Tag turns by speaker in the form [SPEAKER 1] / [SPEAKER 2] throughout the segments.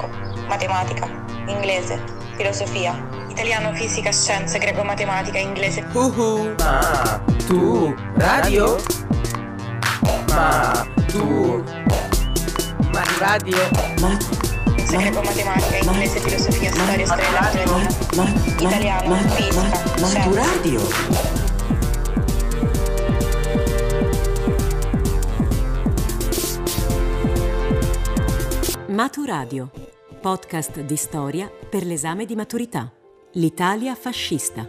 [SPEAKER 1] greco, matematica, inglese, filosofia, italiano, fisica, scienze, greco, matematica, inglese.
[SPEAKER 2] Uhu. Ma tu radio? Ma tu ma radio?
[SPEAKER 1] Ma greco, matematica, inglese, filosofia, storia, storia letteratura, italiano, fisica,
[SPEAKER 2] Ma tu
[SPEAKER 1] scienze.
[SPEAKER 2] radio?
[SPEAKER 3] Maturadio, podcast di storia per l'esame di maturità. L'Italia fascista.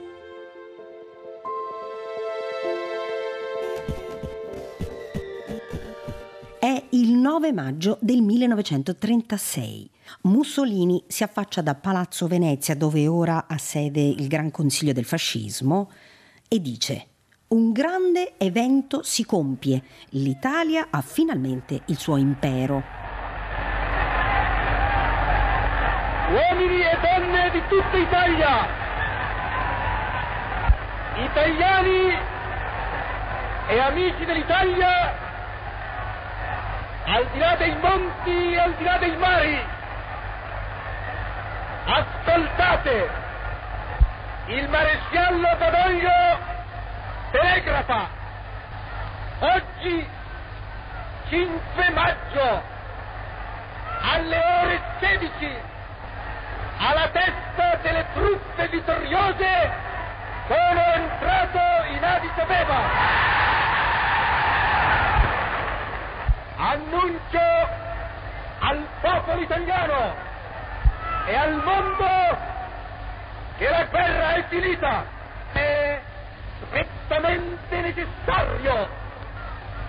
[SPEAKER 4] È il 9 maggio del 1936. Mussolini si affaccia da Palazzo Venezia, dove ora ha sede il Gran Consiglio del Fascismo, e dice: Un grande evento si compie. L'Italia ha finalmente il suo impero.
[SPEAKER 5] Uomini e donne di tutta Italia, italiani e amici dell'Italia, al di là dei monti e al di là dei mari, ascoltate, il maresciallo Badoglio telegrafa, oggi 5 maggio alle ore 16 alla testa delle truppe vittoriose sono entrato in Addis Abeba. Annuncio al popolo italiano e al mondo che la guerra è finita. È strettamente necessario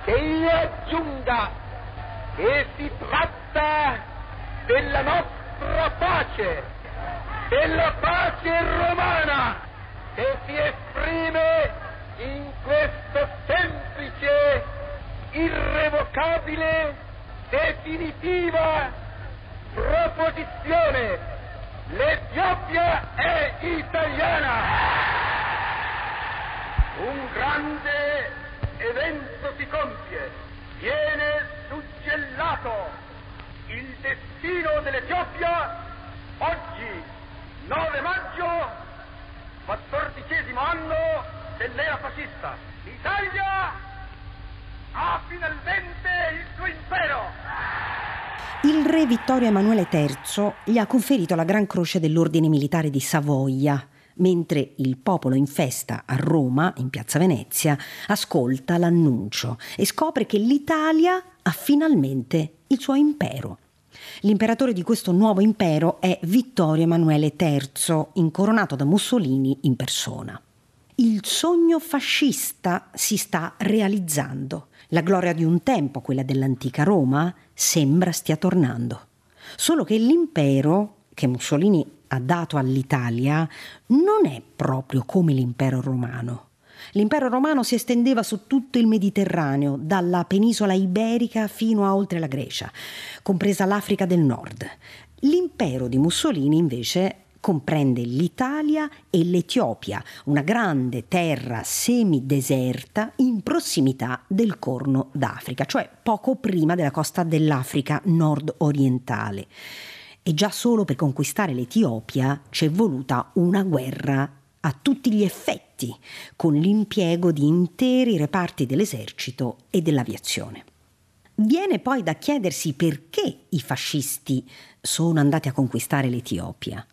[SPEAKER 5] che io aggiunga che si tratta della nostra pace, della pace romana che si esprime in questa semplice, irrevocabile, definitiva proposizione. L'Etiopia è italiana. Un grande evento si compie. Viene suggellato il destino dell'Etiopia oggi, 9 maggio, quattordicesimo anno dell'era fascista. L'Italia ha finalmente il suo impero.
[SPEAKER 4] Il re Vittorio Emanuele III gli ha conferito la Gran Croce dell'Ordine Militare di Savoia, mentre il popolo in festa a Roma, in piazza Venezia, ascolta l'annuncio e scopre che l'Italia ha finalmente il suo impero. L'imperatore di questo nuovo impero è Vittorio Emanuele III, incoronato da Mussolini in persona. Il sogno fascista si sta realizzando. La gloria di un tempo, quella dell'antica Roma, sembra stia tornando. Solo che l'impero che Mussolini ha dato all'Italia non è proprio come l'impero romano. L'impero romano si estendeva su tutto il Mediterraneo, dalla penisola iberica fino a oltre la Grecia, compresa l'Africa del Nord. L'impero di Mussolini invece comprende l'Italia e l'Etiopia, una grande terra semideserta in prossimità del Corno d'Africa, cioè poco prima della costa dell'Africa nord-orientale. E già solo per conquistare l'Etiopia c'è voluta una guerra a tutti gli effetti, con l'impiego di interi reparti dell'esercito e dell'aviazione. Viene poi da chiedersi perché i fascisti sono andati a conquistare l'Etiopia.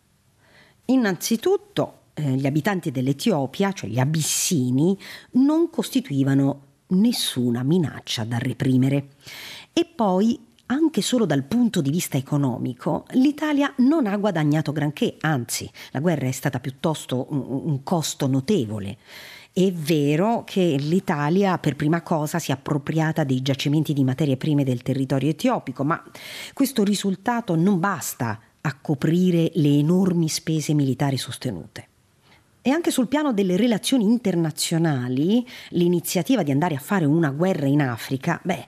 [SPEAKER 4] Innanzitutto eh, gli abitanti dell'Etiopia, cioè gli abissini, non costituivano nessuna minaccia da reprimere. E poi, anche solo dal punto di vista economico, l'Italia non ha guadagnato granché, anzi, la guerra è stata piuttosto un, un costo notevole. È vero che l'Italia per prima cosa si è appropriata dei giacimenti di materie prime del territorio etiopico, ma questo risultato non basta a coprire le enormi spese militari sostenute. E anche sul piano delle relazioni internazionali, l'iniziativa di andare a fare una guerra in Africa, beh,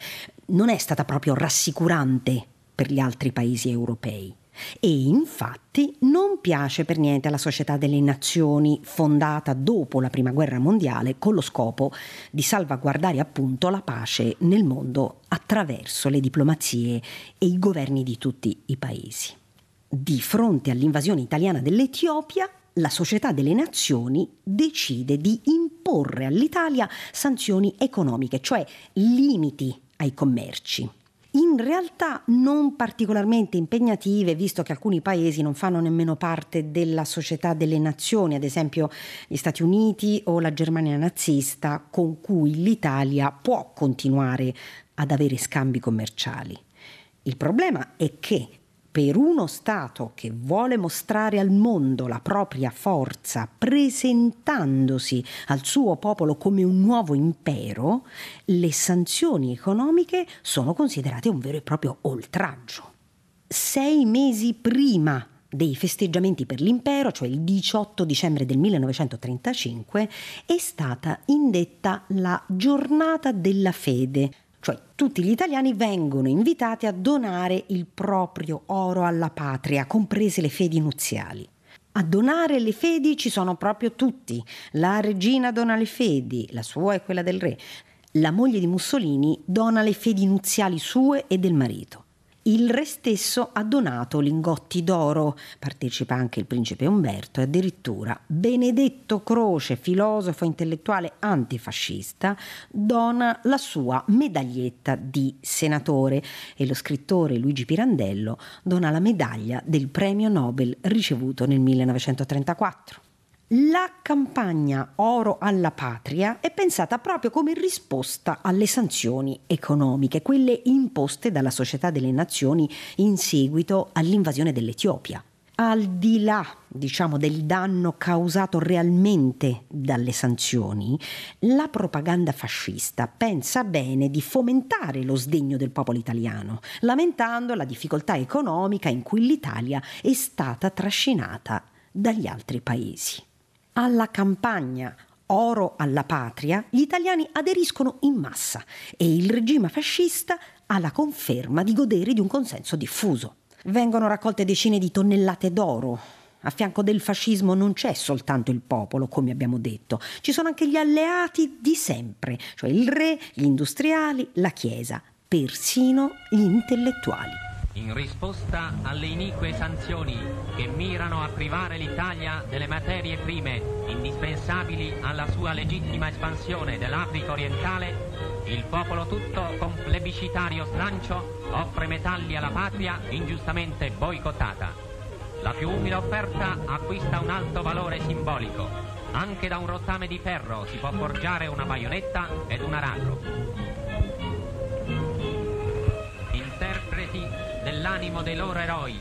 [SPEAKER 4] non è stata proprio rassicurante per gli altri paesi europei. E infatti non piace per niente alla Società delle Nazioni, fondata dopo la Prima Guerra Mondiale con lo scopo di salvaguardare appunto la pace nel mondo attraverso le diplomazie e i governi di tutti i paesi. di fronte all'invasione italiana dell'Etiopia, la Società delle Nazioni decide di imporre all'Italia sanzioni economiche, cioè limiti ai commerci in realtà non particolarmente impegnative, visto che alcuni paesi non fanno nemmeno parte della società delle nazioni, ad esempio gli Stati Uniti o la Germania nazista, con cui l'Italia può continuare ad avere scambi commerciali. Il problema è che per uno Stato che vuole mostrare al mondo la propria forza presentandosi al suo popolo come un nuovo impero, le sanzioni economiche sono considerate un vero e proprio oltraggio. Sei mesi prima dei festeggiamenti per l'impero, cioè il 18 dicembre del 1935, è stata indetta la giornata della fede, cioè tutti gli italiani vengono invitati a donare il proprio oro alla patria, comprese le fedi nuziali. A donare le fedi ci sono proprio tutti. La regina dona le fedi, la sua e quella del re. La moglie di Mussolini dona le fedi nuziali sue e del marito. Il re stesso ha donato lingotti d'oro, partecipa anche il principe Umberto e addirittura Benedetto Croce, filosofo intellettuale antifascista, dona la sua medaglietta di senatore e lo scrittore Luigi Pirandello dona la medaglia del premio Nobel ricevuto nel 1934. La campagna Oro alla Patria è pensata proprio come risposta alle sanzioni economiche, quelle imposte dalla Società delle Nazioni in seguito all'invasione dell'Etiopia. Al di là, diciamo, del danno causato realmente dalle sanzioni, la propaganda fascista pensa bene di fomentare lo sdegno del popolo italiano, lamentando la difficoltà economica in cui l'Italia è stata trascinata dagli altri paesi. Alla campagna Oro alla patria, gli italiani aderiscono in massa e il regime fascista ha la conferma di godere di un consenso diffuso. Vengono raccolte decine di tonnellate d'oro. A fianco del fascismo non c'è soltanto il popolo, come abbiamo detto, ci sono anche gli alleati di sempre, cioè il re, gli industriali, la Chiesa, persino gli intellettuali
[SPEAKER 6] in risposta alle inique sanzioni che mirano a privare l'Italia delle materie prime indispensabili alla sua legittima espansione dell'Africa orientale, il popolo tutto con plebiscitario slancio offre metalli alla patria ingiustamente boicottata. La più umile offerta acquista un alto valore simbolico. Anche da un rottame di ferro si può forgiare una baionetta ed un aratro. Dell'animo dei loro eroi,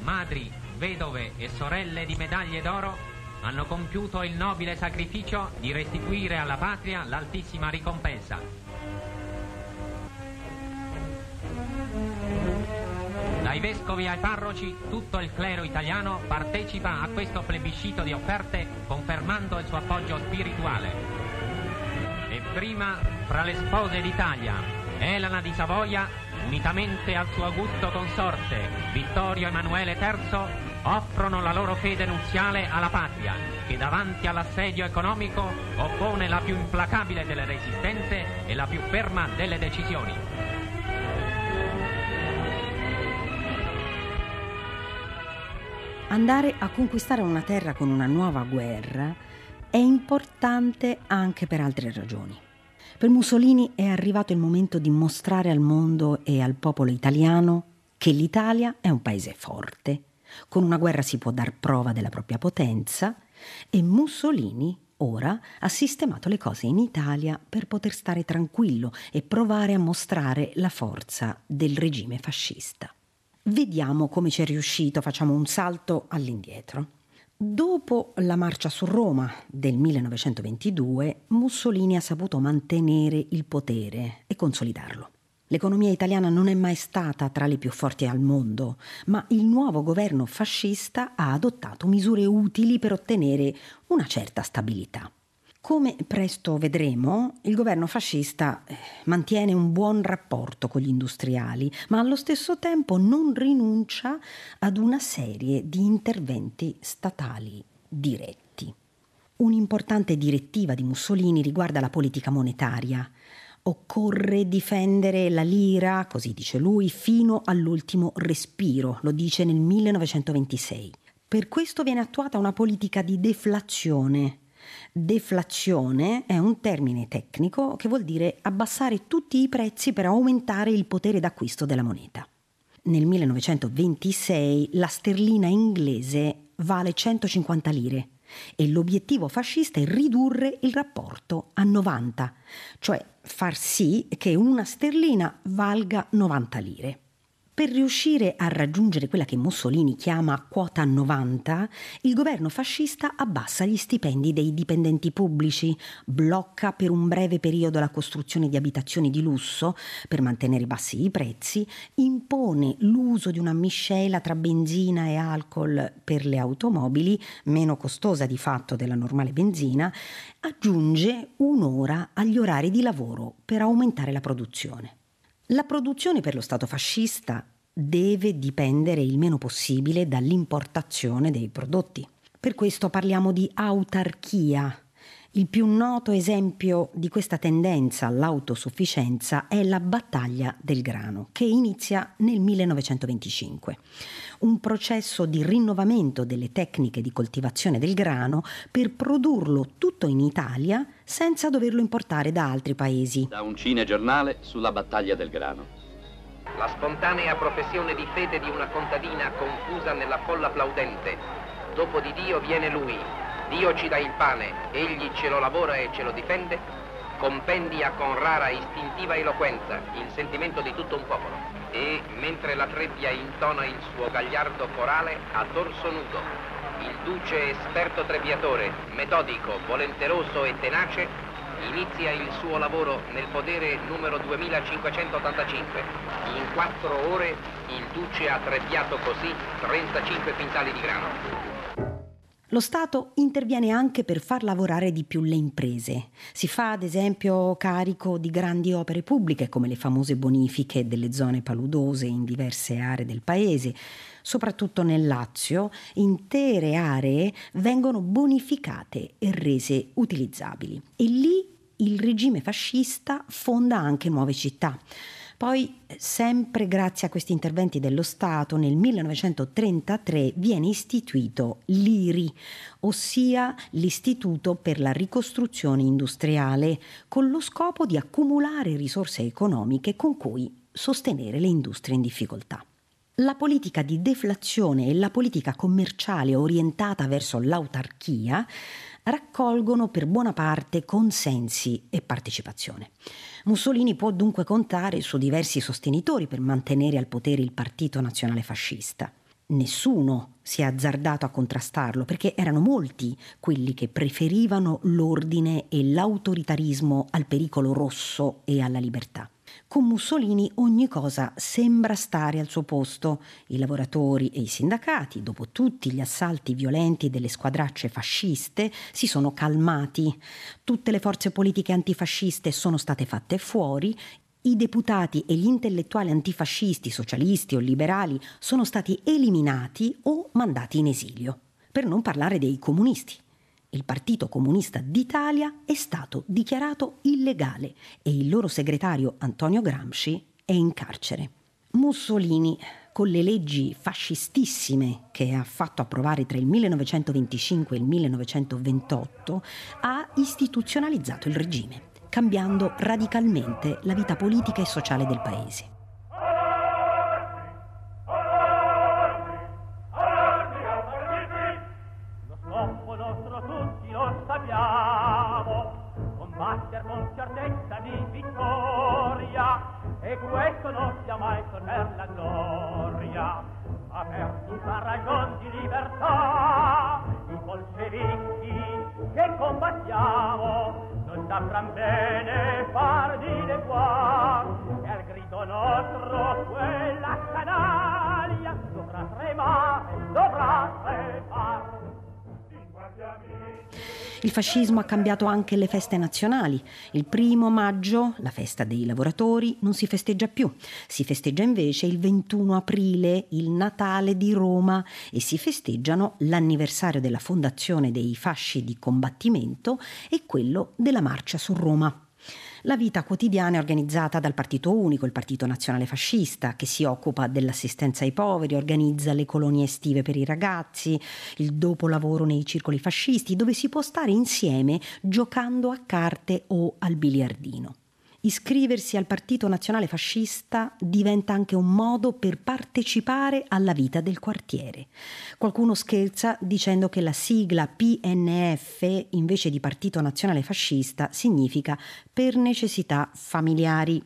[SPEAKER 6] madri, vedove e sorelle di medaglie d'oro, hanno compiuto il nobile sacrificio di restituire alla patria l'altissima ricompensa. Dai vescovi ai parroci, tutto il clero italiano partecipa a questo plebiscito di offerte confermando il suo appoggio spirituale. E prima, fra le spose d'Italia, Elena di Savoia unitamente al suo augusto consorte, Vittorio Emanuele III, offrono la loro fede nuziale alla patria, che davanti all'assedio economico oppone la più implacabile delle resistenze e la più ferma delle decisioni.
[SPEAKER 4] Andare a conquistare una terra con una nuova guerra è importante anche per altre ragioni. Per Mussolini è arrivato il momento di mostrare al mondo e al popolo italiano che l'Italia è un paese forte. Con una guerra si può dar prova della propria potenza e Mussolini ora ha sistemato le cose in Italia per poter stare tranquillo e provare a mostrare la forza del regime fascista. Vediamo come ci è riuscito, facciamo un salto all'indietro. Dopo la marcia su Roma del 1922, Mussolini ha saputo mantenere il potere e consolidarlo. L'economia italiana non è mai stata tra le più forti al mondo, ma il nuovo governo fascista ha adottato misure utili per ottenere una certa stabilità. Come presto vedremo, il governo fascista eh, mantiene un buon rapporto con gli industriali, ma allo stesso tempo non rinuncia ad una serie di interventi statali diretti. Un'importante direttiva di Mussolini riguarda la politica monetaria. Occorre difendere la lira, così dice lui, fino all'ultimo respiro, lo dice nel 1926. Per questo viene attuata una politica di deflazione. Deflazione è un termine tecnico che vuol dire abbassare tutti i prezzi per aumentare il potere d'acquisto della moneta. Nel 1926 la sterlina inglese vale 150 lire e l'obiettivo fascista è ridurre il rapporto a 90, cioè far sì che una sterlina valga 90 lire. Per riuscire a raggiungere quella che Mussolini chiama quota 90, il governo fascista abbassa gli stipendi dei dipendenti pubblici, blocca per un breve periodo la costruzione di abitazioni di lusso per mantenere bassi i prezzi, impone l'uso di una miscela tra benzina e alcol per le automobili, meno costosa di fatto della normale benzina, aggiunge un'ora agli orari di lavoro per aumentare la produzione. La produzione per lo Stato fascista deve dipendere il meno possibile dall'importazione dei prodotti. Per questo parliamo di autarchia. Il più noto esempio di questa tendenza all'autosufficienza è la battaglia del grano, che inizia nel 1925. Un processo di rinnovamento delle tecniche di coltivazione del grano per produrlo tutto in Italia senza doverlo importare da altri paesi.
[SPEAKER 7] Da un cinegiornale sulla battaglia del grano.
[SPEAKER 8] La spontanea professione di fede di una contadina confusa nella folla applaudente. Dopo di Dio viene lui. Dio ci dà il pane, egli ce lo lavora e ce lo difende. Compendia con rara istintiva eloquenza il sentimento di tutto un popolo. E mentre la trebbia intona il suo gagliardo corale a torso nudo, il duce esperto trebbiatore, metodico, volenteroso e tenace, inizia il suo lavoro nel podere numero 2585. In quattro ore il duce ha trebbiato così 35 quintali di grano.
[SPEAKER 4] Lo Stato interviene anche per far lavorare di più le imprese. Si fa ad esempio carico di grandi opere pubbliche come le famose bonifiche delle zone paludose in diverse aree del paese. Soprattutto nel Lazio intere aree vengono bonificate e rese utilizzabili. E lì il regime fascista fonda anche nuove città. Poi, sempre grazie a questi interventi dello Stato, nel 1933 viene istituito l'IRI, ossia l'Istituto per la ricostruzione industriale, con lo scopo di accumulare risorse economiche con cui sostenere le industrie in difficoltà. La politica di deflazione e la politica commerciale orientata verso l'autarchia raccolgono per buona parte consensi e partecipazione. Mussolini può dunque contare su diversi sostenitori per mantenere al potere il Partito Nazionale Fascista. Nessuno si è azzardato a contrastarlo perché erano molti quelli che preferivano l'ordine e l'autoritarismo al pericolo rosso e alla libertà. Con Mussolini ogni cosa sembra stare al suo posto. I lavoratori e i sindacati, dopo tutti gli assalti violenti delle squadracce fasciste, si sono calmati. Tutte le forze politiche antifasciste sono state fatte fuori. I deputati e gli intellettuali antifascisti, socialisti o liberali sono stati eliminati o mandati in esilio. Per non parlare dei comunisti il Partito Comunista d'Italia è stato dichiarato illegale e il loro segretario Antonio Gramsci è in carcere. Mussolini, con le leggi fascistissime che ha fatto approvare tra il 1925 e il 1928, ha istituzionalizzato il regime, cambiando radicalmente la vita politica e sociale del paese. Il fascismo ha cambiato anche le feste nazionali. Il primo maggio, la festa dei lavoratori, non si festeggia più. Si festeggia invece il 21 aprile, il Natale di Roma e si festeggiano l'anniversario della fondazione dei fasci di combattimento e quello della marcia su Roma. La vita quotidiana è organizzata dal Partito Unico, il Partito Nazionale Fascista, che si occupa dell'assistenza ai poveri, organizza le colonie estive per i ragazzi, il dopolavoro nei circoli fascisti, dove si può stare insieme giocando a carte o al biliardino. Iscriversi al Partito Nazionale Fascista diventa anche un modo per partecipare alla vita del quartiere. Qualcuno scherza dicendo che la sigla PNF invece di Partito Nazionale Fascista significa per necessità familiari.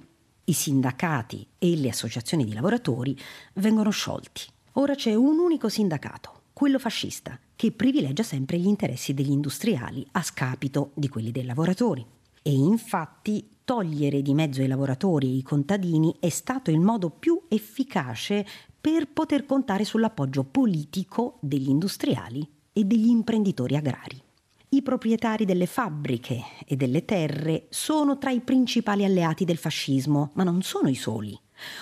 [SPEAKER 4] I sindacati e le associazioni di lavoratori vengono sciolti. Ora c'è un unico sindacato, quello fascista, che privilegia sempre gli interessi degli industriali a scapito di quelli dei lavoratori. E infatti togliere di mezzo i lavoratori e i contadini è stato il modo più efficace per poter contare sull'appoggio politico degli industriali e degli imprenditori agrari. I proprietari delle fabbriche e delle terre sono tra i principali alleati del fascismo, ma non sono i soli.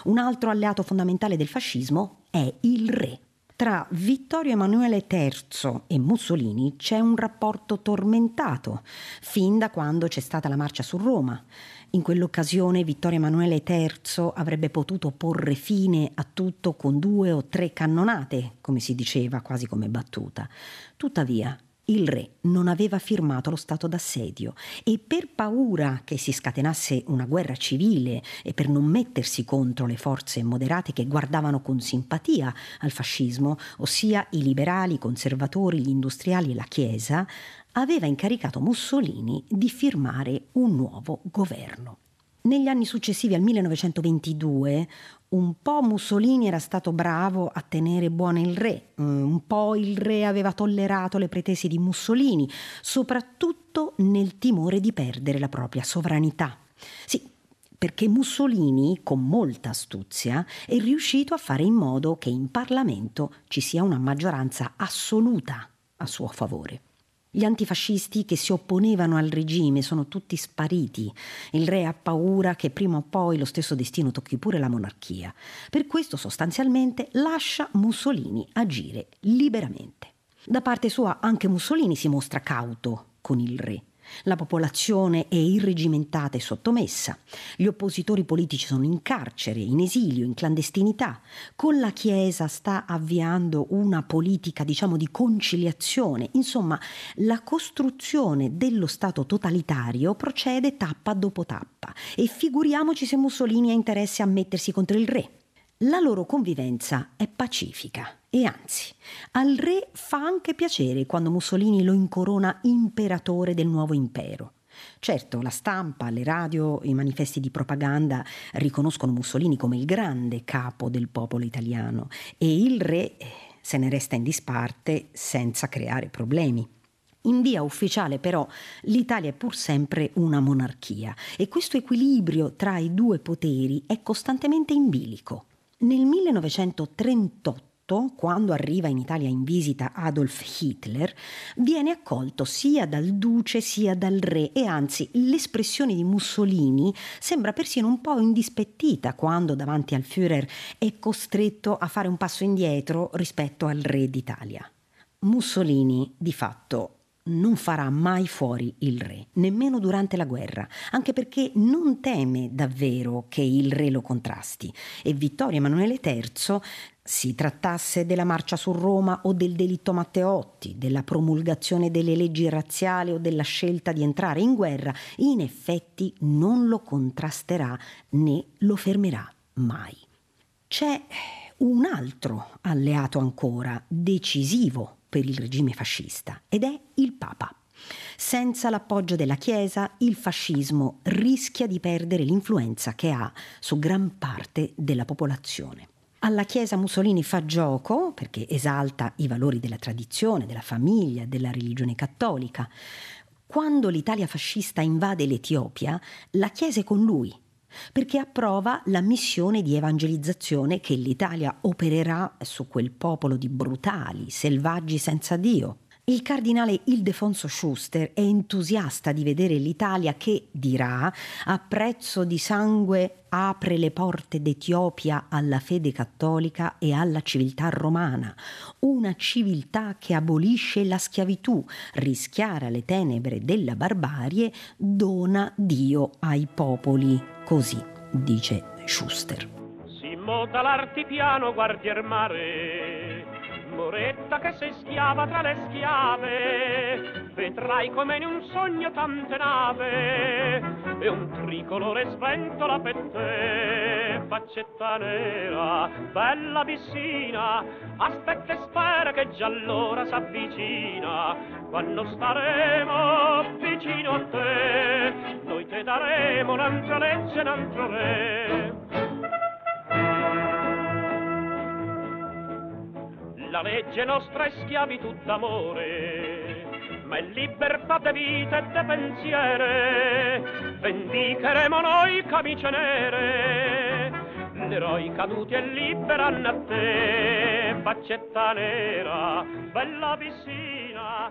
[SPEAKER 4] Un altro alleato fondamentale del fascismo è il re. Tra Vittorio Emanuele III e Mussolini c'è un rapporto tormentato, fin da quando c'è stata la marcia su Roma. In quell'occasione Vittorio Emanuele III avrebbe potuto porre fine a tutto con due o tre cannonate, come si diceva quasi come battuta. Tuttavia, il re non aveva firmato lo stato d'assedio e per paura che si scatenasse una guerra civile e per non mettersi contro le forze moderate che guardavano con simpatia al fascismo, ossia i liberali, i conservatori, gli industriali e la Chiesa, aveva incaricato Mussolini di firmare un nuovo governo. Negli anni successivi al 1922 un po' Mussolini era stato bravo a tenere buono il re, mm, un po' il re aveva tollerato le pretese di Mussolini, soprattutto nel timore di perdere la propria sovranità. Sì, perché Mussolini, con molta astuzia, è riuscito a fare in modo che in Parlamento ci sia una maggioranza assoluta a suo favore. Gli antifascisti che si opponevano al regime sono tutti spariti. Il re ha paura che prima o poi lo stesso destino tocchi pure la monarchia. Per questo sostanzialmente lascia Mussolini agire liberamente. Da parte sua anche Mussolini si mostra cauto con il re. La popolazione è irregimentata e sottomessa. Gli oppositori politici sono in carcere, in esilio, in clandestinità. Con la Chiesa sta avviando una politica, diciamo, di conciliazione. Insomma, la costruzione dello Stato totalitario procede tappa dopo tappa. E figuriamoci se Mussolini ha interesse a mettersi contro il re. La loro convivenza è pacifica e anzi, al re fa anche piacere quando Mussolini lo incorona imperatore del nuovo impero. Certo, la stampa, le radio, i manifesti di propaganda riconoscono Mussolini come il grande capo del popolo italiano e il re eh, se ne resta in disparte senza creare problemi. In via ufficiale però l'Italia è pur sempre una monarchia e questo equilibrio tra i due poteri è costantemente in bilico. Nel 1938 quando arriva in Italia in visita Adolf Hitler, viene accolto sia dal duce sia dal re e anzi l'espressione di Mussolini sembra persino un po' indispettita quando davanti al Führer è costretto a fare un passo indietro rispetto al re d'Italia. Mussolini di fatto non farà mai fuori il re, nemmeno durante la guerra, anche perché non teme davvero che il re lo contrasti e Vittorio Emanuele III si trattasse della marcia su Roma o del delitto Matteotti, della promulgazione delle leggi razziali o della scelta di entrare in guerra, in effetti non lo contrasterà né lo fermerà mai. C'è un altro alleato ancora, decisivo per il regime fascista ed è il Papa. Senza l'appoggio della Chiesa, il fascismo rischia di perdere l'influenza che ha su gran parte della popolazione. Alla Chiesa Mussolini fa gioco perché esalta i valori della tradizione, della famiglia, della religione cattolica. Quando l'Italia fascista invade l'Etiopia, la Chiesa è con lui perché approva la missione di evangelizzazione che l'Italia opererà su quel popolo di brutali, selvaggi senza Dio. Il cardinale Ildefonso Schuster è entusiasta di vedere l'Italia che, dirà, a prezzo di sangue apre le porte d'Etiopia alla fede cattolica e alla civiltà romana, una civiltà che abolisce la schiavitù, rischiara le tenebre della barbarie, dona Dio ai popoli. Così dice Schuster.
[SPEAKER 9] Si mota l'artipiano guardier mare Moretta che sei schiava tra le schiave, vedrai come in un sogno tante nave, e un tricolore sventola per te, faccetta nera, bella vicina, aspetta e spera che già allora s'avvicina, quando staremo vicino a te, noi te daremo un'altra legge, un altro re. La legge nostra è schiavitù d'amore, ma è libertà de vita e de pensiere. Vendicheremo noi camicie nere, l'eroi caduti e liberanno a te, faccetta nera, bella vicina.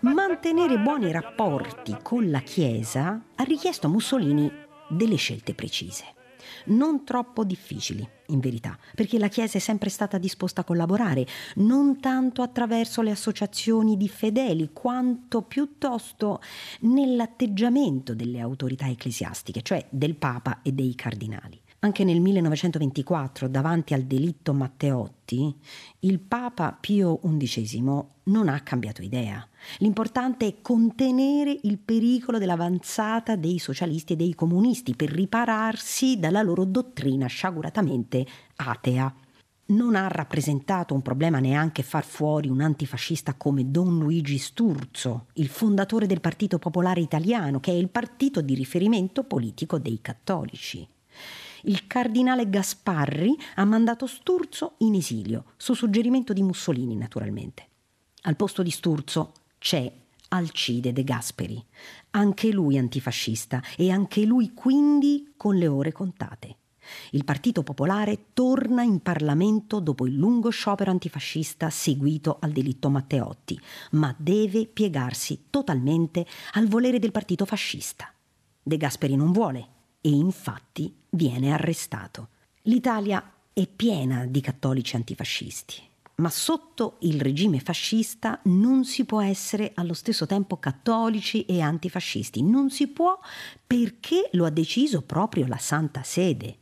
[SPEAKER 4] Mantenere buoni rapporti con la Chiesa ha richiesto a Mussolini delle scelte precise non troppo difficili, in verità, perché la Chiesa è sempre stata disposta a collaborare, non tanto attraverso le associazioni di fedeli, quanto piuttosto nell'atteggiamento delle autorità ecclesiastiche, cioè del Papa e dei cardinali. Anche nel 1924, davanti al delitto Matteotti, il Papa Pio XI non ha cambiato idea. L'importante è contenere il pericolo dell'avanzata dei socialisti e dei comunisti per ripararsi dalla loro dottrina sciaguratamente atea. Non ha rappresentato un problema neanche far fuori un antifascista come Don Luigi Sturzo, il fondatore del Partito Popolare Italiano, che è il partito di riferimento politico dei cattolici il cardinale Gasparri ha mandato Sturzo in esilio, su suggerimento di Mussolini naturalmente. Al posto di Sturzo c'è Alcide De Gasperi, anche lui antifascista e anche lui quindi con le ore contate. Il Partito Popolare torna in Parlamento dopo il lungo sciopero antifascista seguito al delitto Matteotti, ma deve piegarsi totalmente al volere del partito fascista. De Gasperi non vuole e infatti viene arrestato. L'Italia è piena di cattolici antifascisti, ma sotto il regime fascista non si può essere allo stesso tempo cattolici e antifascisti, non si può perché lo ha deciso proprio la Santa Sede.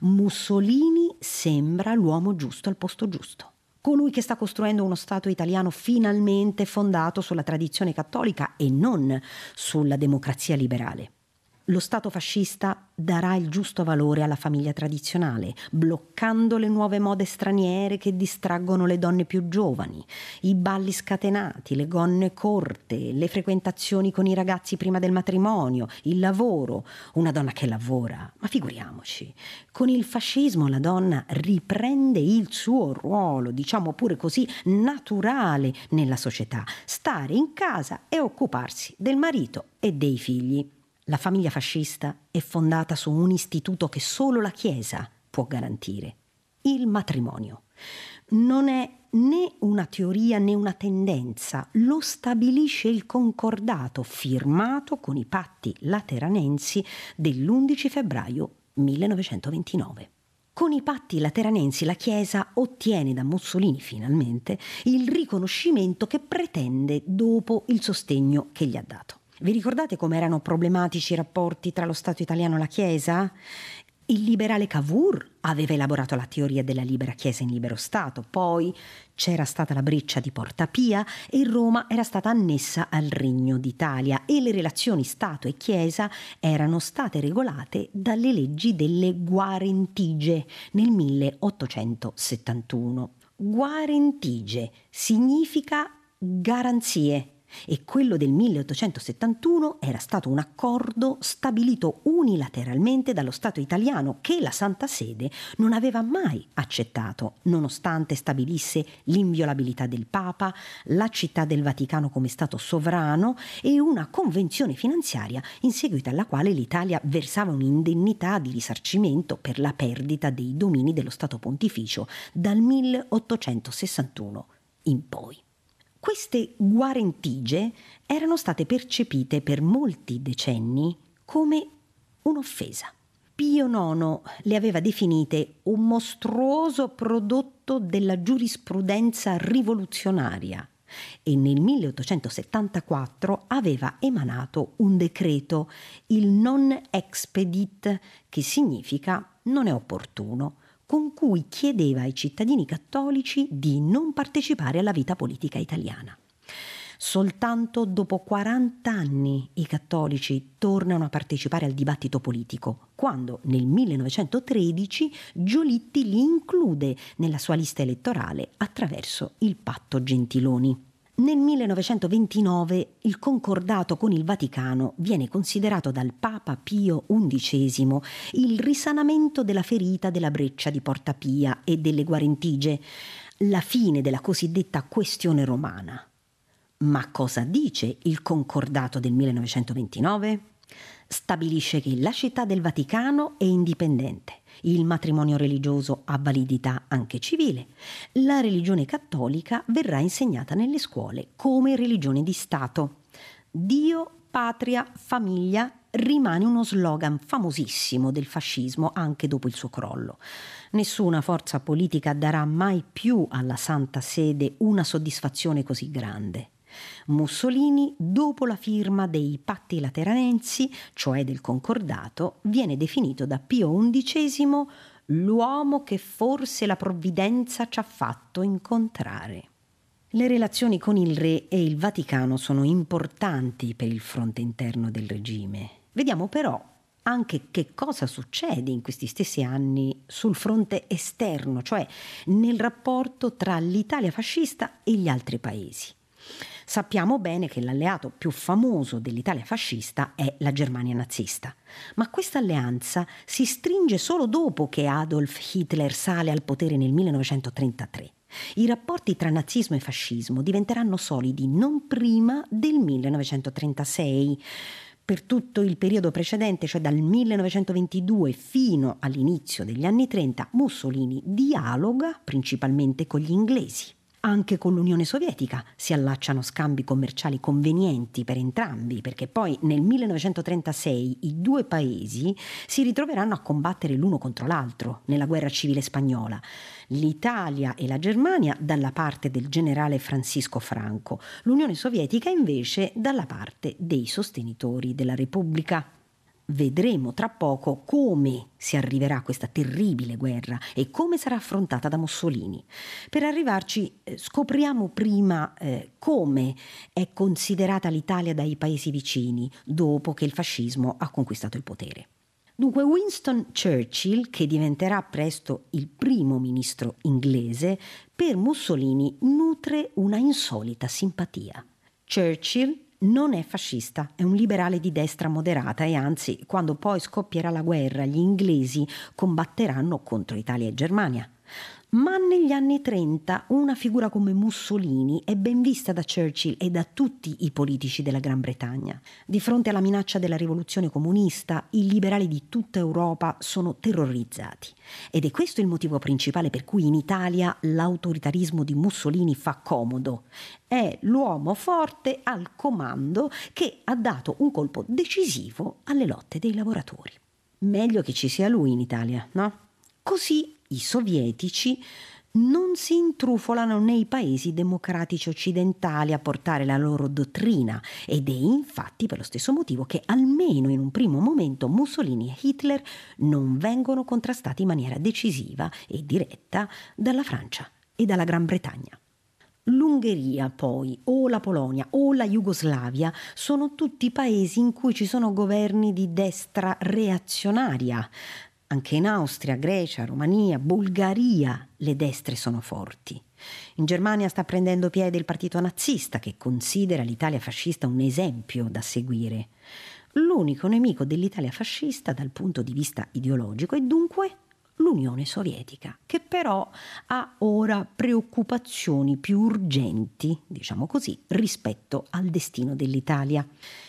[SPEAKER 4] Mussolini sembra l'uomo giusto al posto giusto colui che sta costruendo uno Stato italiano finalmente fondato sulla tradizione cattolica e non sulla democrazia liberale lo Stato fascista darà il giusto valore alla famiglia tradizionale, bloccando le nuove mode straniere che distraggono le donne più giovani, i balli scatenati, le gonne corte, le frequentazioni con i ragazzi prima del matrimonio, il lavoro, una donna che lavora. Ma figuriamoci, con il fascismo la donna riprende il suo ruolo, diciamo pure così, naturale nella società, stare in casa e occuparsi del marito e dei figli. La famiglia fascista è fondata su un istituto che solo la Chiesa può garantire, il matrimonio. Non è né una teoria né una tendenza, lo stabilisce il concordato firmato con i patti lateranensi dell'11 febbraio 1929. Con i patti lateranensi la Chiesa ottiene da Mussolini finalmente il riconoscimento che pretende dopo il sostegno che gli ha dato. Vi ricordate come erano problematici i rapporti tra lo Stato italiano e la Chiesa? Il liberale Cavour aveva elaborato la teoria della libera Chiesa in libero Stato, poi c'era stata la breccia di Porta Pia e Roma era stata annessa al Regno d'Italia e le relazioni Stato e Chiesa erano state regolate dalle leggi delle Guarentigie nel 1871. Guarentigie significa garanzie e quello del 1871 era stato un accordo stabilito unilateralmente dallo Stato italiano che la Santa Sede non aveva mai accettato, nonostante stabilisse l'inviolabilità del Papa, la città del Vaticano come Stato sovrano e una convenzione finanziaria in seguito alla quale l'Italia versava un'indennità di risarcimento per la perdita dei domini dello Stato pontificio dal 1861 in poi. Queste guarentigie erano state percepite per molti decenni come un'offesa. Pio IX le aveva definite un mostruoso prodotto della giurisprudenza rivoluzionaria e nel 1874 aveva emanato un decreto, il non expedit, che significa non è opportuno, con cui chiedeva ai cittadini cattolici di non partecipare alla vita politica italiana. Soltanto dopo 40 anni i cattolici tornano a partecipare al dibattito politico, quando nel 1913 Giolitti li include nella sua lista elettorale attraverso il patto Gentiloni. Nel 1929 il concordato con il Vaticano viene considerato dal Papa Pio XI il risanamento della ferita della breccia di Porta Pia e delle guarentigie, la fine della cosiddetta questione romana. Ma cosa dice il concordato del 1929? Stabilisce che la città del Vaticano è indipendente, il matrimonio religioso ha validità anche civile, la religione cattolica verrà insegnata nelle scuole come religione di Stato. Dio, patria, famiglia rimane uno slogan famosissimo del fascismo anche dopo il suo crollo. Nessuna forza politica darà mai più alla Santa Sede una soddisfazione così grande. Mussolini, dopo la firma dei patti lateranensi, cioè del concordato, viene definito da Pio XI l'uomo che forse la provvidenza ci ha fatto incontrare. Le relazioni con il re e il Vaticano sono importanti per il fronte interno del regime. Vediamo però anche che cosa succede in questi stessi anni sul fronte esterno, cioè nel rapporto tra l'Italia fascista e gli altri paesi. Sappiamo bene che l'alleato più famoso dell'Italia fascista è la Germania nazista, ma questa alleanza si stringe solo dopo che Adolf Hitler sale al potere nel 1933. I rapporti tra nazismo e fascismo diventeranno solidi non prima del 1936. Per tutto il periodo precedente, cioè dal 1922 fino all'inizio degli anni 30, Mussolini dialoga principalmente con gli inglesi. Anche con l'Unione Sovietica si allacciano scambi commerciali convenienti per entrambi, perché poi nel 1936 i due paesi si ritroveranno a combattere l'uno contro l'altro nella guerra civile spagnola. L'Italia e la Germania dalla parte del generale Francisco Franco, l'Unione Sovietica invece dalla parte dei sostenitori della Repubblica. Vedremo tra poco come si arriverà a questa terribile guerra e come sarà affrontata da Mussolini. Per arrivarci eh, scopriamo prima eh, come è considerata l'Italia dai paesi vicini dopo che il fascismo ha conquistato il potere. Dunque Winston Churchill, che diventerà presto il primo ministro inglese, per Mussolini nutre una insolita simpatia. Churchill non è fascista, è un liberale di destra moderata e anzi, quando poi scoppierà la guerra, gli inglesi combatteranno contro Italia e Germania. Ma negli anni 30 una figura come Mussolini è ben vista da Churchill e da tutti i politici della Gran Bretagna. Di fronte alla minaccia della rivoluzione comunista, i liberali di tutta Europa sono terrorizzati. Ed è questo il motivo principale per cui in Italia l'autoritarismo di Mussolini fa comodo. È l'uomo forte al comando che ha dato un colpo decisivo alle lotte dei lavoratori. Meglio che ci sia lui in Italia, no? Così i sovietici non si intrufolano nei paesi democratici occidentali a portare la loro dottrina ed è infatti per lo stesso motivo che almeno in un primo momento Mussolini e Hitler non vengono contrastati in maniera decisiva e diretta dalla Francia e dalla Gran Bretagna. L'Ungheria poi, o la Polonia, o la Jugoslavia sono tutti paesi in cui ci sono governi di destra reazionaria, anche in Austria, Grecia, Romania, Bulgaria le destre sono forti. In Germania sta prendendo piede il partito nazista che considera l'Italia fascista un esempio da seguire. L'unico nemico dell'Italia fascista dal punto di vista ideologico è dunque l'Unione Sovietica, che però ha ora preoccupazioni più urgenti, diciamo così, rispetto al destino dell'Italia.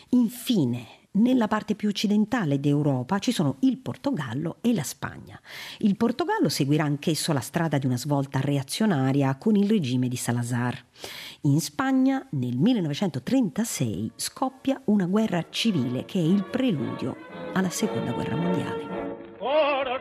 [SPEAKER 4] Infine, nella parte più occidentale d'Europa ci sono il Portogallo e la Spagna. Il Portogallo seguirà anch'esso la strada di una svolta reazionaria con il regime di Salazar. In Spagna nel 1936 scoppia una guerra civile che è il preludio alla Seconda Guerra Mondiale.
[SPEAKER 9] Ora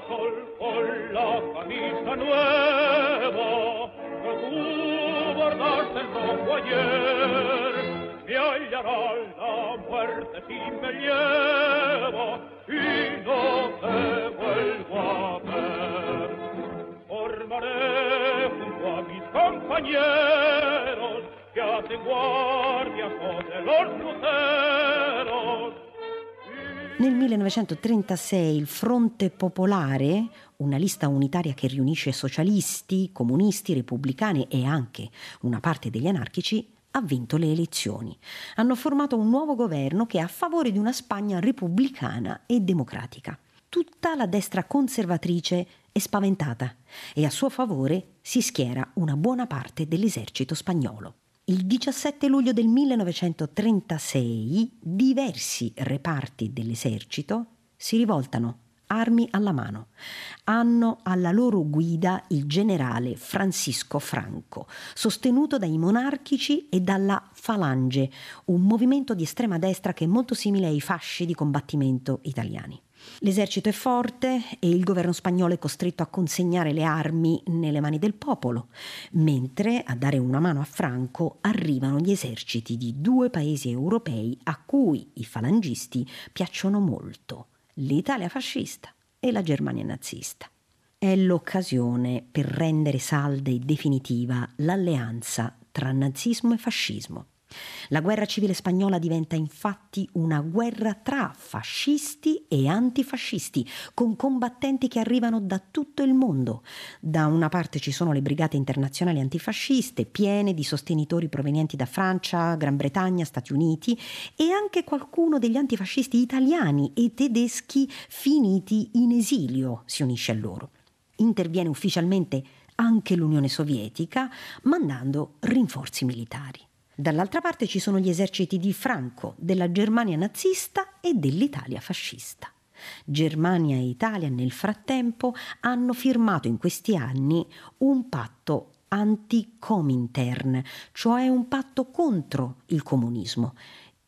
[SPEAKER 4] Nel 1936 il Fronte Popolare, una lista unitaria che riunisce socialisti, comunisti, repubblicani e anche una parte degli anarchici, ha vinto le elezioni. Hanno formato un nuovo governo che è a favore di una Spagna repubblicana e democratica. Tutta la destra conservatrice è spaventata e a suo favore si schiera una buona parte dell'esercito spagnolo. Il 17 luglio del 1936 diversi reparti dell'esercito si rivoltano armi alla mano. Hanno alla loro guida il generale Francisco Franco, sostenuto dai monarchici e dalla Falange, un movimento di estrema destra che è molto simile ai fasci di combattimento italiani. L'esercito è forte e il governo spagnolo è costretto a consegnare le armi nelle mani del popolo, mentre a dare una mano a Franco arrivano gli eserciti di due paesi europei a cui i falangisti piacciono molto, l'Italia fascista e la Germania nazista. È l'occasione per rendere salda e definitiva l'alleanza tra nazismo e fascismo. La guerra civile spagnola diventa infatti una guerra tra fascisti e antifascisti, con combattenti che arrivano da tutto il mondo. Da una parte ci sono le brigate internazionali antifasciste, piene di sostenitori provenienti da Francia, Gran Bretagna, Stati Uniti e anche qualcuno degli antifascisti italiani e tedeschi finiti in esilio si unisce a loro. Interviene ufficialmente anche l'Unione Sovietica, mandando rinforzi militari. Dall'altra parte ci sono gli eserciti di Franco, della Germania nazista e dell'Italia fascista. Germania e Italia nel frattempo hanno firmato in questi anni un patto anti-Comintern, cioè un patto contro il comunismo.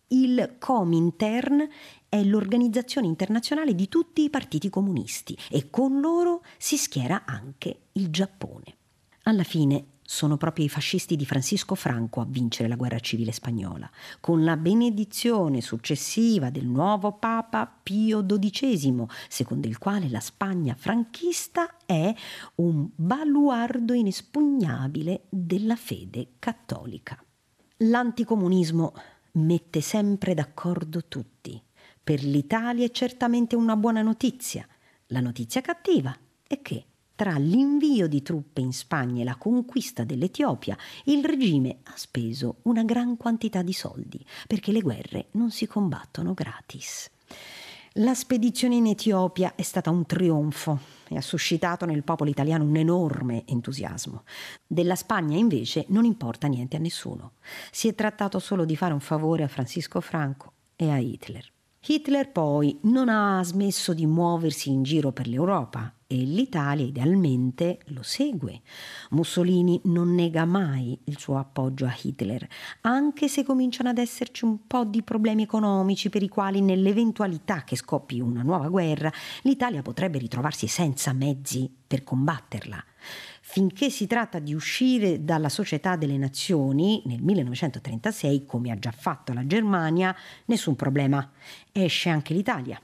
[SPEAKER 4] Il Comintern è l'organizzazione internazionale di tutti i partiti comunisti e con loro si schiera anche il Giappone. Alla fine sono proprio i fascisti di Francisco Franco a vincere la guerra civile spagnola, con la benedizione successiva del nuovo Papa Pio XII, secondo il quale la Spagna franchista è un baluardo inespugnabile della fede cattolica. L'anticomunismo mette sempre d'accordo tutti. Per l'Italia è certamente una buona notizia. La notizia cattiva è che tra l'invio di truppe in Spagna e la conquista dell'Etiopia, il regime ha speso una gran quantità di soldi, perché le guerre non si combattono gratis. La spedizione in Etiopia è stata un trionfo e ha suscitato nel popolo italiano un enorme entusiasmo. Della Spagna invece non importa niente a nessuno. Si è trattato solo di fare un favore a Francisco Franco e a Hitler. Hitler poi non ha smesso di muoversi in giro per l'Europa e l'Italia idealmente lo segue. Mussolini non nega mai il suo appoggio a Hitler, anche se cominciano ad esserci un po' di problemi economici per i quali nell'eventualità che scoppi una nuova guerra l'Italia potrebbe ritrovarsi senza mezzi per combatterla. Finché si tratta di uscire dalla Società delle Nazioni nel 1936, come ha già fatto la Germania, nessun problema. Esce anche l'Italia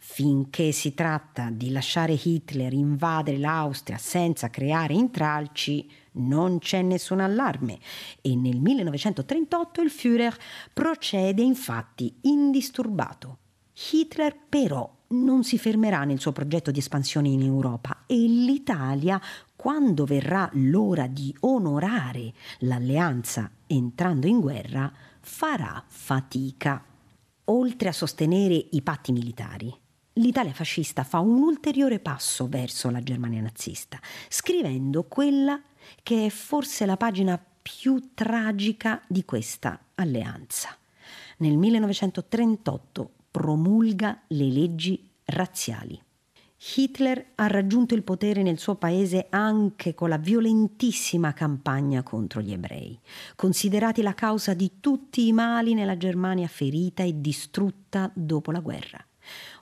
[SPEAKER 4] finché si tratta di lasciare Hitler invadere l'Austria senza creare intralci, non c'è nessun allarme e nel 1938 il Führer procede infatti indisturbato. Hitler però non si fermerà nel suo progetto di espansione in Europa e l'Italia, quando verrà l'ora di onorare l'alleanza entrando in guerra, farà fatica. Oltre a sostenere i patti militari, l'Italia fascista fa un ulteriore passo verso la Germania nazista, scrivendo quella che è forse la pagina più tragica di questa alleanza. Nel 1938 promulga le leggi razziali. Hitler ha raggiunto il potere nel suo paese anche con la violentissima campagna contro gli ebrei, considerati la causa di tutti i mali nella Germania ferita e distrutta dopo la guerra.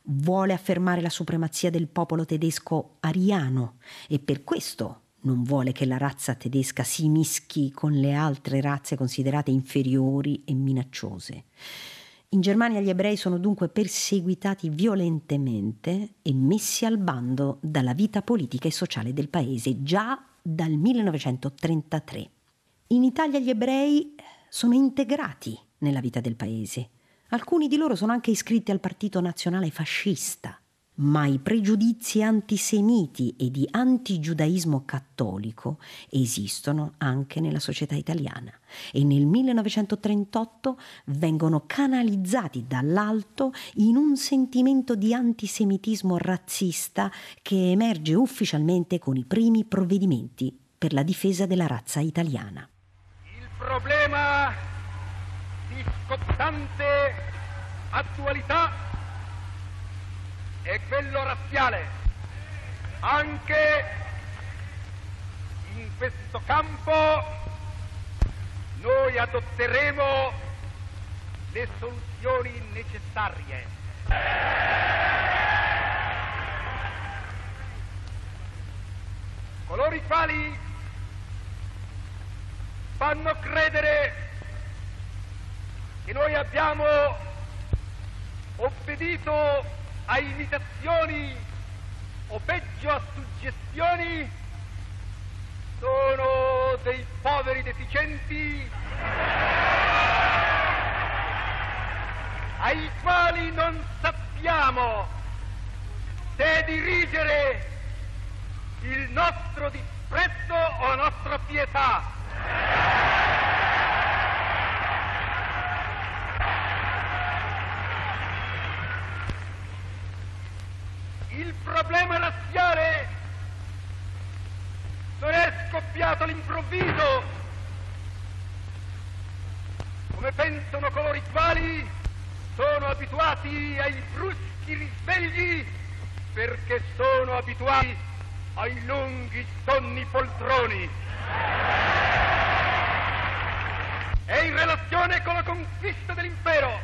[SPEAKER 4] Vuole affermare la supremazia del popolo tedesco ariano e per questo non vuole che la razza tedesca si mischi con le altre razze considerate inferiori e minacciose. In Germania gli ebrei sono dunque perseguitati violentemente e messi al bando dalla vita politica e sociale del paese già dal 1933. In Italia gli ebrei sono integrati nella vita del paese. Alcuni di loro sono anche iscritti al Partito Nazionale Fascista ma i pregiudizi antisemiti e di antigiudaismo cattolico esistono anche nella società italiana e nel 1938 vengono canalizzati dall'alto in un sentimento di antisemitismo razzista che emerge ufficialmente con i primi provvedimenti per la difesa della razza italiana.
[SPEAKER 5] Il problema di scottante attualità è quello razziale. Anche in questo campo noi adotteremo le soluzioni necessarie. Coloro i quali fanno credere che noi abbiamo obbedito a imitazioni o peggio a suggestioni sono dei poveri deficienti ai quali non sappiamo se dirigere il nostro disprezzo o la nostra pietà. Problema razziale non è scoppiato all'improvviso, come pensano coloro i quali sono abituati ai bruschi risvegli perché sono abituati ai lunghi sonni poltroni. È in relazione con la conquista dell'impero,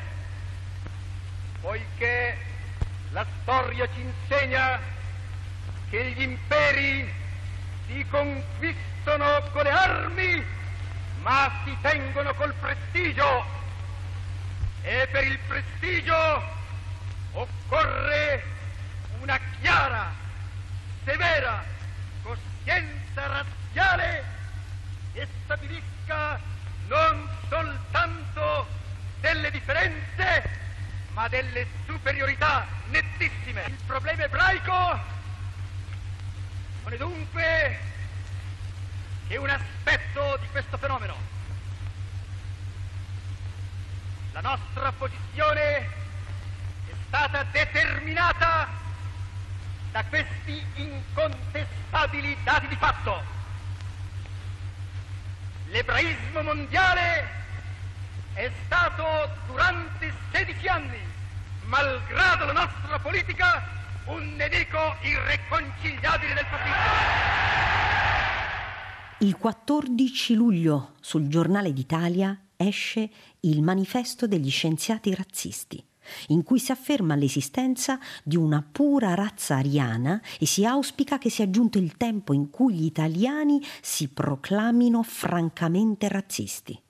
[SPEAKER 5] poiché la storia ci insegna che gli imperi si conquistano con le armi, ma si tengono col prestigio. E per il prestigio occorre una chiara, severa coscienza razziale che stabilisca non soltanto delle differenze, ma delle superiorità nettissime. Il problema ebraico non è dunque che un aspetto di questo fenomeno. La nostra posizione è stata determinata da questi incontestabili dati di fatto. L'ebraismo mondiale è stato durante 16 anni, malgrado la nostra politica, un nemico irreconciliabile del fascismo.
[SPEAKER 4] Il 14 luglio sul giornale d'Italia esce il manifesto degli scienziati razzisti in cui si afferma l'esistenza di una pura razza ariana e si auspica che sia giunto il tempo in cui gli italiani si proclamino francamente razzisti.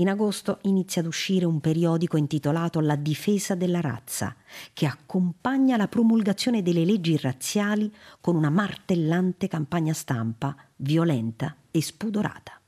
[SPEAKER 4] In agosto inizia ad uscire un periodico intitolato La difesa della razza, che accompagna la promulgazione delle leggi razziali con una martellante campagna stampa violenta e spudorata.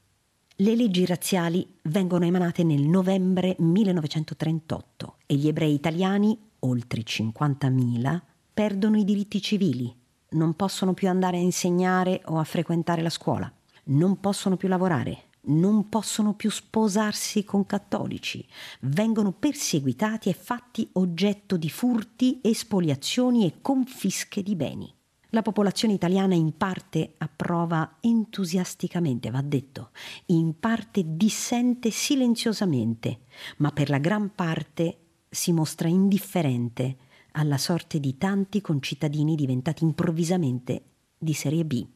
[SPEAKER 4] Le leggi razziali vengono emanate nel novembre 1938 e gli ebrei italiani, oltre 50.000, perdono i diritti civili, non possono più andare a insegnare o a frequentare la scuola, non possono più lavorare, non possono più sposarsi con cattolici, vengono perseguitati e fatti oggetto di furti, espoliazioni e confische di beni. La popolazione italiana in parte approva entusiasticamente, va detto, in parte dissente silenziosamente, ma per la gran parte si mostra indifferente alla sorte di tanti concittadini diventati improvvisamente di serie B.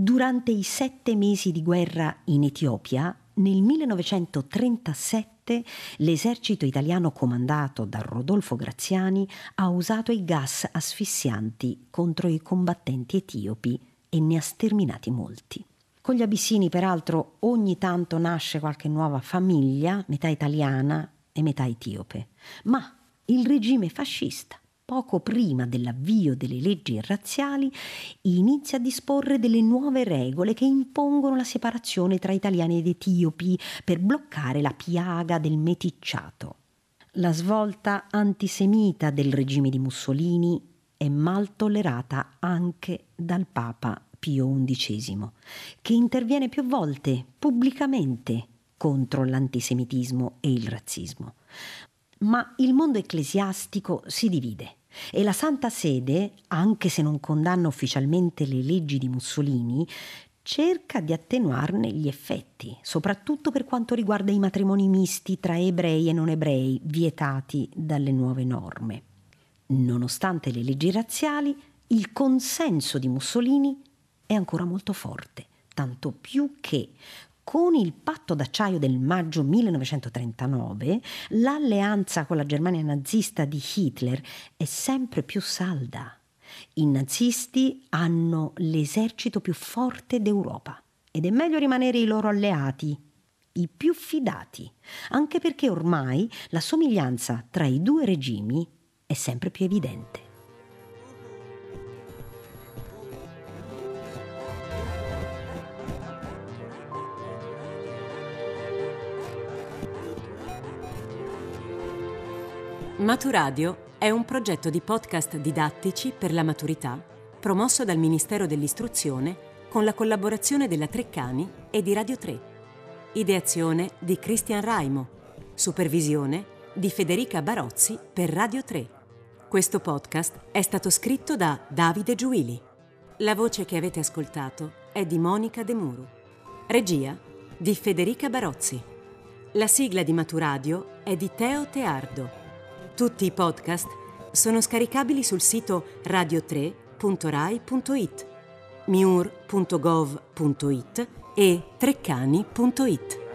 [SPEAKER 4] Durante i sette mesi di guerra in Etiopia, nel 1937 l'esercito italiano comandato da Rodolfo Graziani ha usato i gas asfissianti contro i combattenti etiopi e ne ha sterminati molti. Con gli abissini, peraltro, ogni tanto nasce qualche nuova famiglia, metà italiana e metà etiope. Ma il regime fascista, poco prima dell'avvio delle leggi razziali, inizia a disporre delle nuove regole che impongono la separazione tra italiani ed etiopi per bloccare la piaga del meticciato. La svolta antisemita del regime di Mussolini è mal tollerata anche dal Papa Pio XI, che interviene più volte pubblicamente contro l'antisemitismo e il razzismo. Ma il mondo ecclesiastico si divide e la Santa Sede, anche se non condanna ufficialmente le leggi di Mussolini, cerca di attenuarne gli effetti, soprattutto per quanto riguarda i matrimoni misti tra ebrei e non ebrei vietati dalle nuove norme. Nonostante le leggi razziali, il consenso di Mussolini è ancora molto forte, tanto più che con il patto d'acciaio del maggio 1939 l'alleanza con la Germania nazista di Hitler è sempre più salda. I nazisti hanno l'esercito più forte d'Europa ed è meglio rimanere i loro alleati, i più fidati, anche perché ormai la somiglianza tra i due regimi è sempre più evidente.
[SPEAKER 3] Maturadio è un progetto di podcast didattici per la maturità promosso dal Ministero dell'Istruzione con la collaborazione della Treccani e di Radio 3. Ideazione di Cristian Raimo. Supervisione di Federica Barozzi per Radio 3. Questo podcast è stato scritto da Davide Giuili. La voce che avete ascoltato è di Monica De Muro. Regia di Federica Barozzi. La sigla di Maturadio è di Teo Teardo. Tutti i podcast sono scaricabili sul sito radio3.rai.it, miur.gov.it e treccani.it.